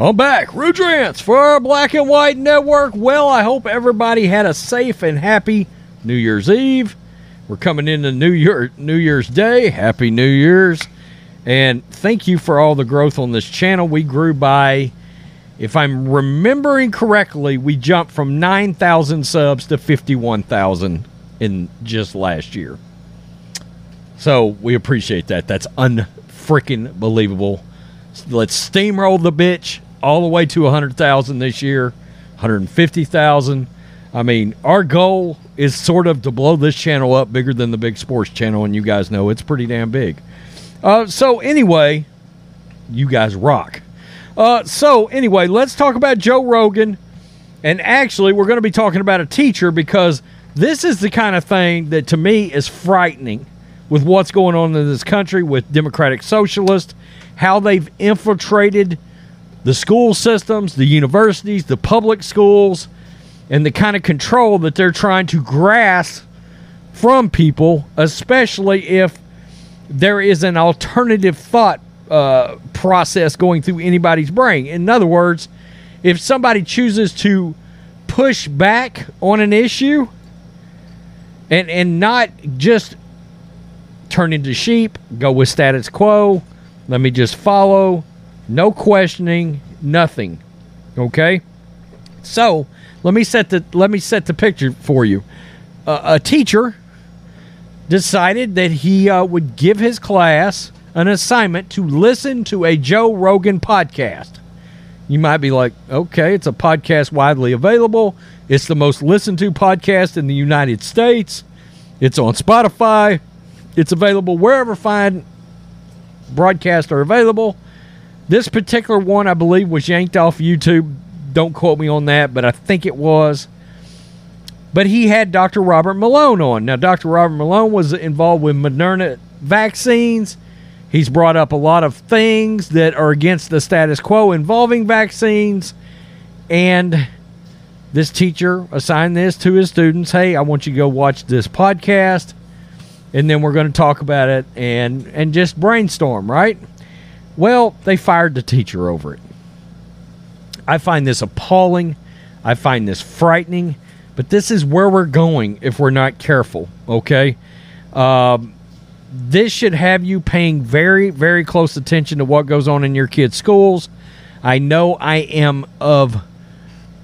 I'm back. Rudrance for our Black and White Network. Well, I hope everybody had a safe and happy New Year's Eve. We're coming into New Year New Year's Day. Happy New Year's. And thank you for all the growth on this channel. We grew by if I'm remembering correctly, we jumped from 9,000 subs to 51,000 in just last year. So we appreciate that. That's unfreaking believable. Let's steamroll the bitch all the way to 100,000 this year, 150,000. I mean, our goal is sort of to blow this channel up bigger than the big sports channel, and you guys know it's pretty damn big. Uh, so, anyway, you guys rock. Uh, so, anyway, let's talk about Joe Rogan. And actually, we're going to be talking about a teacher because this is the kind of thing that to me is frightening with what's going on in this country with democratic socialists, how they've infiltrated the school systems, the universities, the public schools, and the kind of control that they're trying to grasp from people, especially if there is an alternative thought uh, process going through anybody's brain. In other words, if somebody chooses to push back on an issue and and not just turn into sheep, go with status quo, let me just follow, no questioning, nothing. Okay? So, let me set the let me set the picture for you. Uh, a teacher decided that he uh, would give his class an assignment to listen to a Joe Rogan podcast. You might be like, okay, it's a podcast widely available. It's the most listened to podcast in the United States. It's on Spotify. It's available wherever fine broadcasts are available. This particular one, I believe, was yanked off YouTube. Don't quote me on that, but I think it was. But he had Dr. Robert Malone on. Now, Dr. Robert Malone was involved with Moderna vaccines. He's brought up a lot of things that are against the status quo involving vaccines. And this teacher assigned this to his students hey, I want you to go watch this podcast. And then we're going to talk about it and, and just brainstorm, right? Well, they fired the teacher over it. I find this appalling. I find this frightening. But this is where we're going if we're not careful, okay? Um, this should have you paying very, very close attention to what goes on in your kids' schools. I know I am of.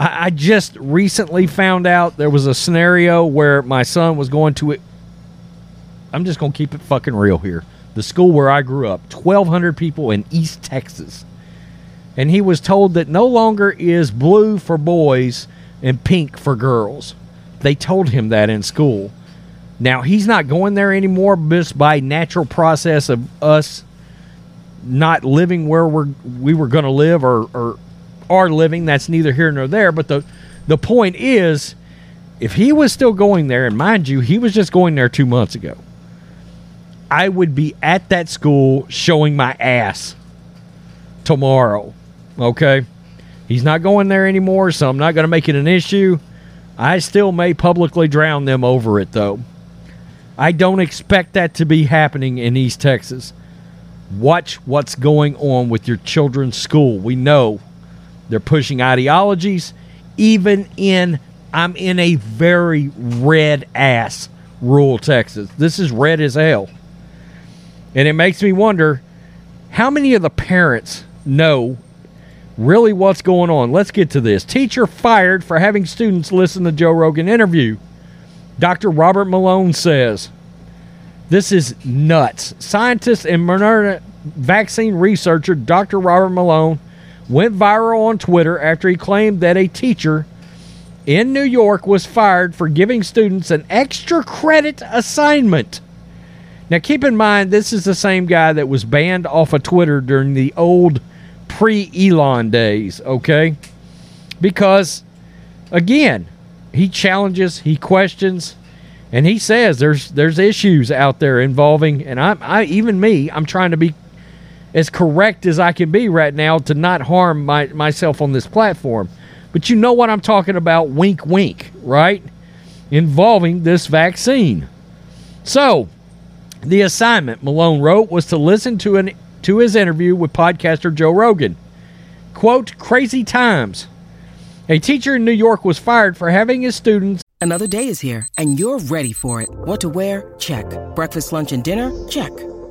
I, I just recently found out there was a scenario where my son was going to it. I'm just going to keep it fucking real here. The school where I grew up, 1,200 people in East Texas. And he was told that no longer is blue for boys and pink for girls. They told him that in school. Now he's not going there anymore just by natural process of us not living where we're we were going to live or, or are living. That's neither here nor there. But the the point is, if he was still going there, and mind you, he was just going there two months ago. I would be at that school showing my ass tomorrow. Okay. He's not going there anymore, so I'm not going to make it an issue. I still may publicly drown them over it, though. I don't expect that to be happening in East Texas. Watch what's going on with your children's school. We know they're pushing ideologies, even in, I'm in a very red ass rural Texas. This is red as hell. And it makes me wonder how many of the parents know really what's going on. Let's get to this. Teacher fired for having students listen to Joe Rogan interview. Dr. Robert Malone says, This is nuts. Scientist and Moderna vaccine researcher Dr. Robert Malone went viral on Twitter after he claimed that a teacher in New York was fired for giving students an extra credit assignment. Now, keep in mind, this is the same guy that was banned off of Twitter during the old pre Elon days, okay? Because, again, he challenges, he questions, and he says there's there's issues out there involving, and I'm I even me, I'm trying to be as correct as I can be right now to not harm my, myself on this platform. But you know what I'm talking about, wink, wink, right? Involving this vaccine. So, the assignment Malone wrote was to listen to an to his interview with podcaster Joe Rogan. Quote, crazy times. A teacher in New York was fired for having his students. Another day is here, and you're ready for it. What to wear? Check. Breakfast, lunch, and dinner? Check.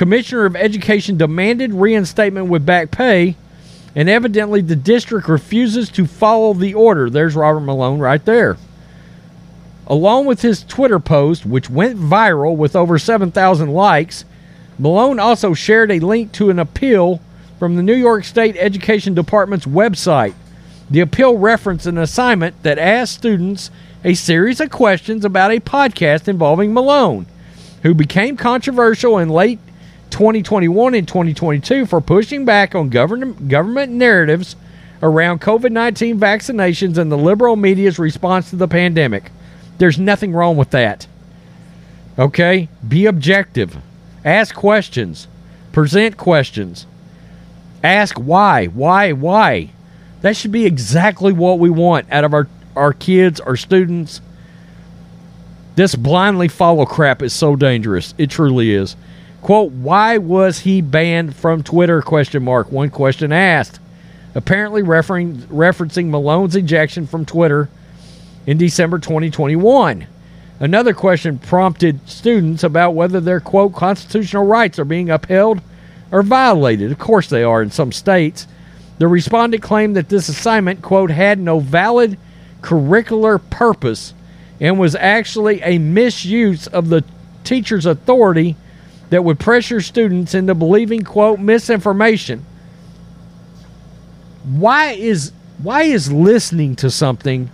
Commissioner of Education demanded reinstatement with back pay, and evidently the district refuses to follow the order. There's Robert Malone right there. Along with his Twitter post, which went viral with over 7,000 likes, Malone also shared a link to an appeal from the New York State Education Department's website. The appeal referenced an assignment that asked students a series of questions about a podcast involving Malone, who became controversial in late 2021 and 2022 for pushing back on government government narratives around COVID-19 vaccinations and the liberal media's response to the pandemic. There's nothing wrong with that. Okay? Be objective. Ask questions. Present questions. Ask why. Why? Why? That should be exactly what we want out of our, our kids, our students. This blindly follow crap is so dangerous. It truly is. Quote, why was he banned from Twitter? Question mark. One question asked. Apparently referring, referencing Malone's ejection from Twitter in December 2021. Another question prompted students about whether their quote constitutional rights are being upheld or violated. Of course they are in some states. The respondent claimed that this assignment quote had no valid curricular purpose and was actually a misuse of the teacher's authority that would pressure students into believing quote misinformation. Why is why is listening to something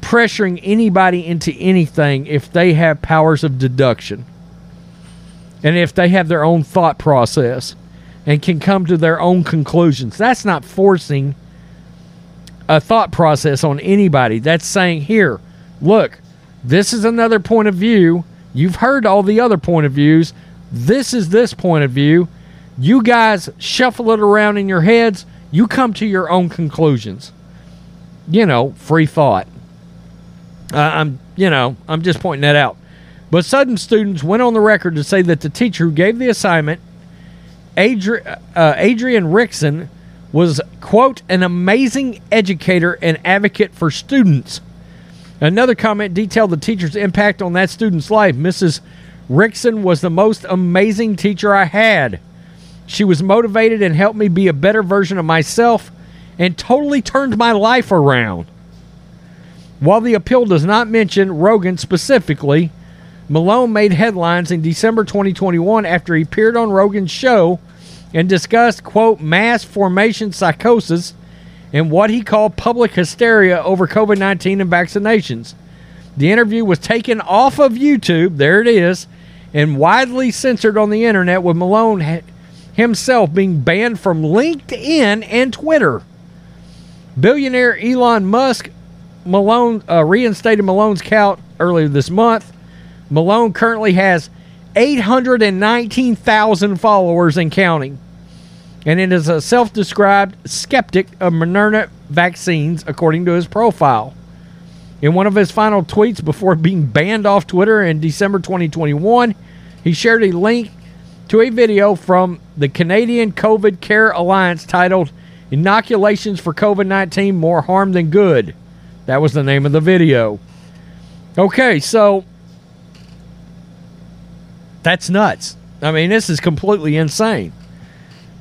pressuring anybody into anything if they have powers of deduction and if they have their own thought process and can come to their own conclusions. That's not forcing a thought process on anybody. That's saying, here, look, this is another point of view. You've heard all the other point of views. This is this point of view. You guys shuffle it around in your heads. You come to your own conclusions. You know, free thought. Uh, I'm, you know, I'm just pointing that out. But Southern students went on the record to say that the teacher who gave the assignment, Adri- uh, Adrian Rickson, was, quote, an amazing educator and advocate for students. Another comment detailed the teacher's impact on that student's life. Mrs. Rickson was the most amazing teacher I had. She was motivated and helped me be a better version of myself and totally turned my life around. While the appeal does not mention Rogan specifically, Malone made headlines in December 2021 after he appeared on Rogan's show and discussed, quote, mass formation psychosis and what he called public hysteria over COVID 19 and vaccinations. The interview was taken off of YouTube, there it is, and widely censored on the internet, with Malone himself being banned from LinkedIn and Twitter. Billionaire Elon Musk Malone uh, reinstated Malone's count earlier this month. Malone currently has 819,000 followers and counting. And it is a self described skeptic of Moderna vaccines, according to his profile. In one of his final tweets before being banned off Twitter in December 2021, he shared a link to a video from the Canadian COVID Care Alliance titled Inoculations for COVID 19 More Harm Than Good. That was the name of the video. Okay, so that's nuts. I mean, this is completely insane.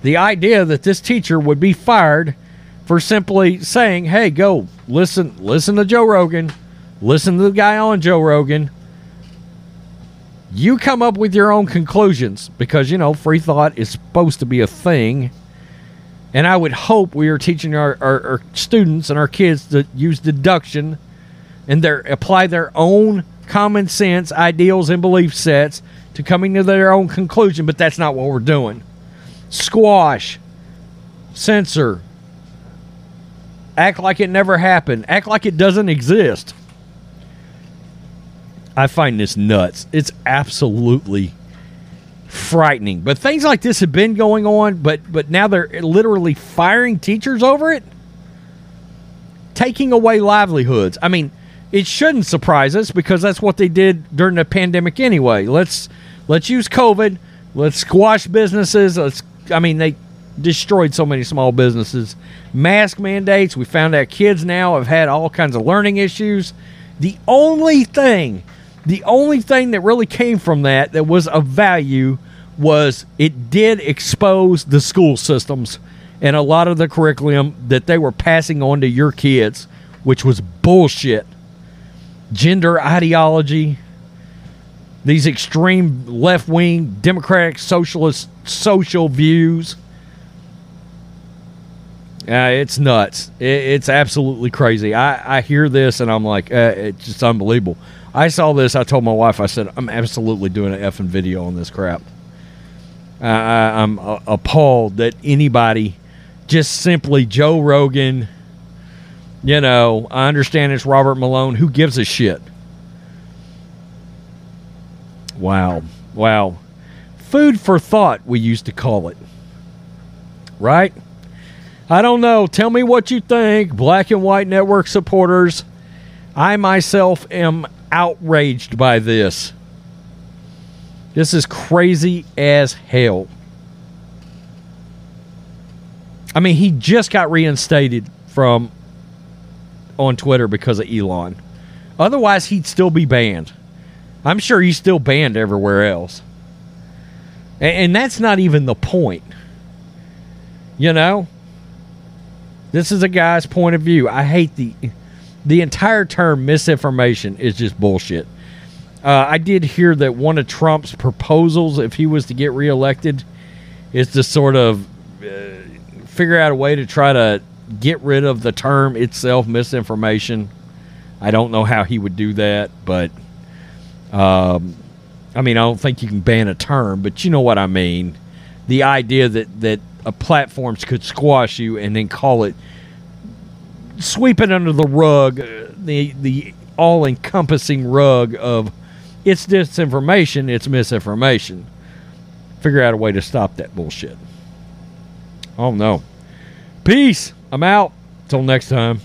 The idea that this teacher would be fired for simply saying, "Hey, go listen listen to Joe Rogan, listen to the guy on Joe Rogan. You come up with your own conclusions because you know free thought is supposed to be a thing." And I would hope we are teaching our, our, our students and our kids to use deduction and their apply their own common sense ideals and belief sets to coming to their own conclusion, but that's not what we're doing. Squash, censor, act like it never happened, act like it doesn't exist. I find this nuts. It's absolutely frightening. But things like this have been going on, but but now they're literally firing teachers over it, taking away livelihoods. I mean, it shouldn't surprise us because that's what they did during the pandemic anyway. Let's let's use COVID. Let's squash businesses. Let's. I mean, they destroyed so many small businesses. Mask mandates. We found out kids now have had all kinds of learning issues. The only thing, the only thing that really came from that that was of value was it did expose the school systems and a lot of the curriculum that they were passing on to your kids, which was bullshit. Gender ideology, these extreme left wing democratic socialist social views. Uh, it's nuts. It, it's absolutely crazy. I, I hear this and I'm like, uh, it's just unbelievable. I saw this. I told my wife, I said, I'm absolutely doing an effing video on this crap. Uh, I, I'm uh, appalled that anybody, just simply Joe Rogan, you know, I understand it's Robert Malone. Who gives a shit? Wow. Wow. Food for thought, we used to call it. Right? I don't know. Tell me what you think, Black and White Network supporters. I myself am outraged by this. This is crazy as hell. I mean, he just got reinstated from on Twitter because of Elon. Otherwise, he'd still be banned. I'm sure he's still banned everywhere else. And, and that's not even the point. You know? This is a guy's point of view. I hate the the entire term misinformation is just bullshit. Uh, I did hear that one of Trump's proposals, if he was to get reelected, is to sort of uh, figure out a way to try to get rid of the term itself, misinformation. I don't know how he would do that, but um, I mean, I don't think you can ban a term, but you know what I mean. The idea that that platforms could squash you and then call it sweep it under the rug, uh, the the all encompassing rug of it's disinformation, it's misinformation. Figure out a way to stop that bullshit. Oh no. Peace. I'm out. Till next time.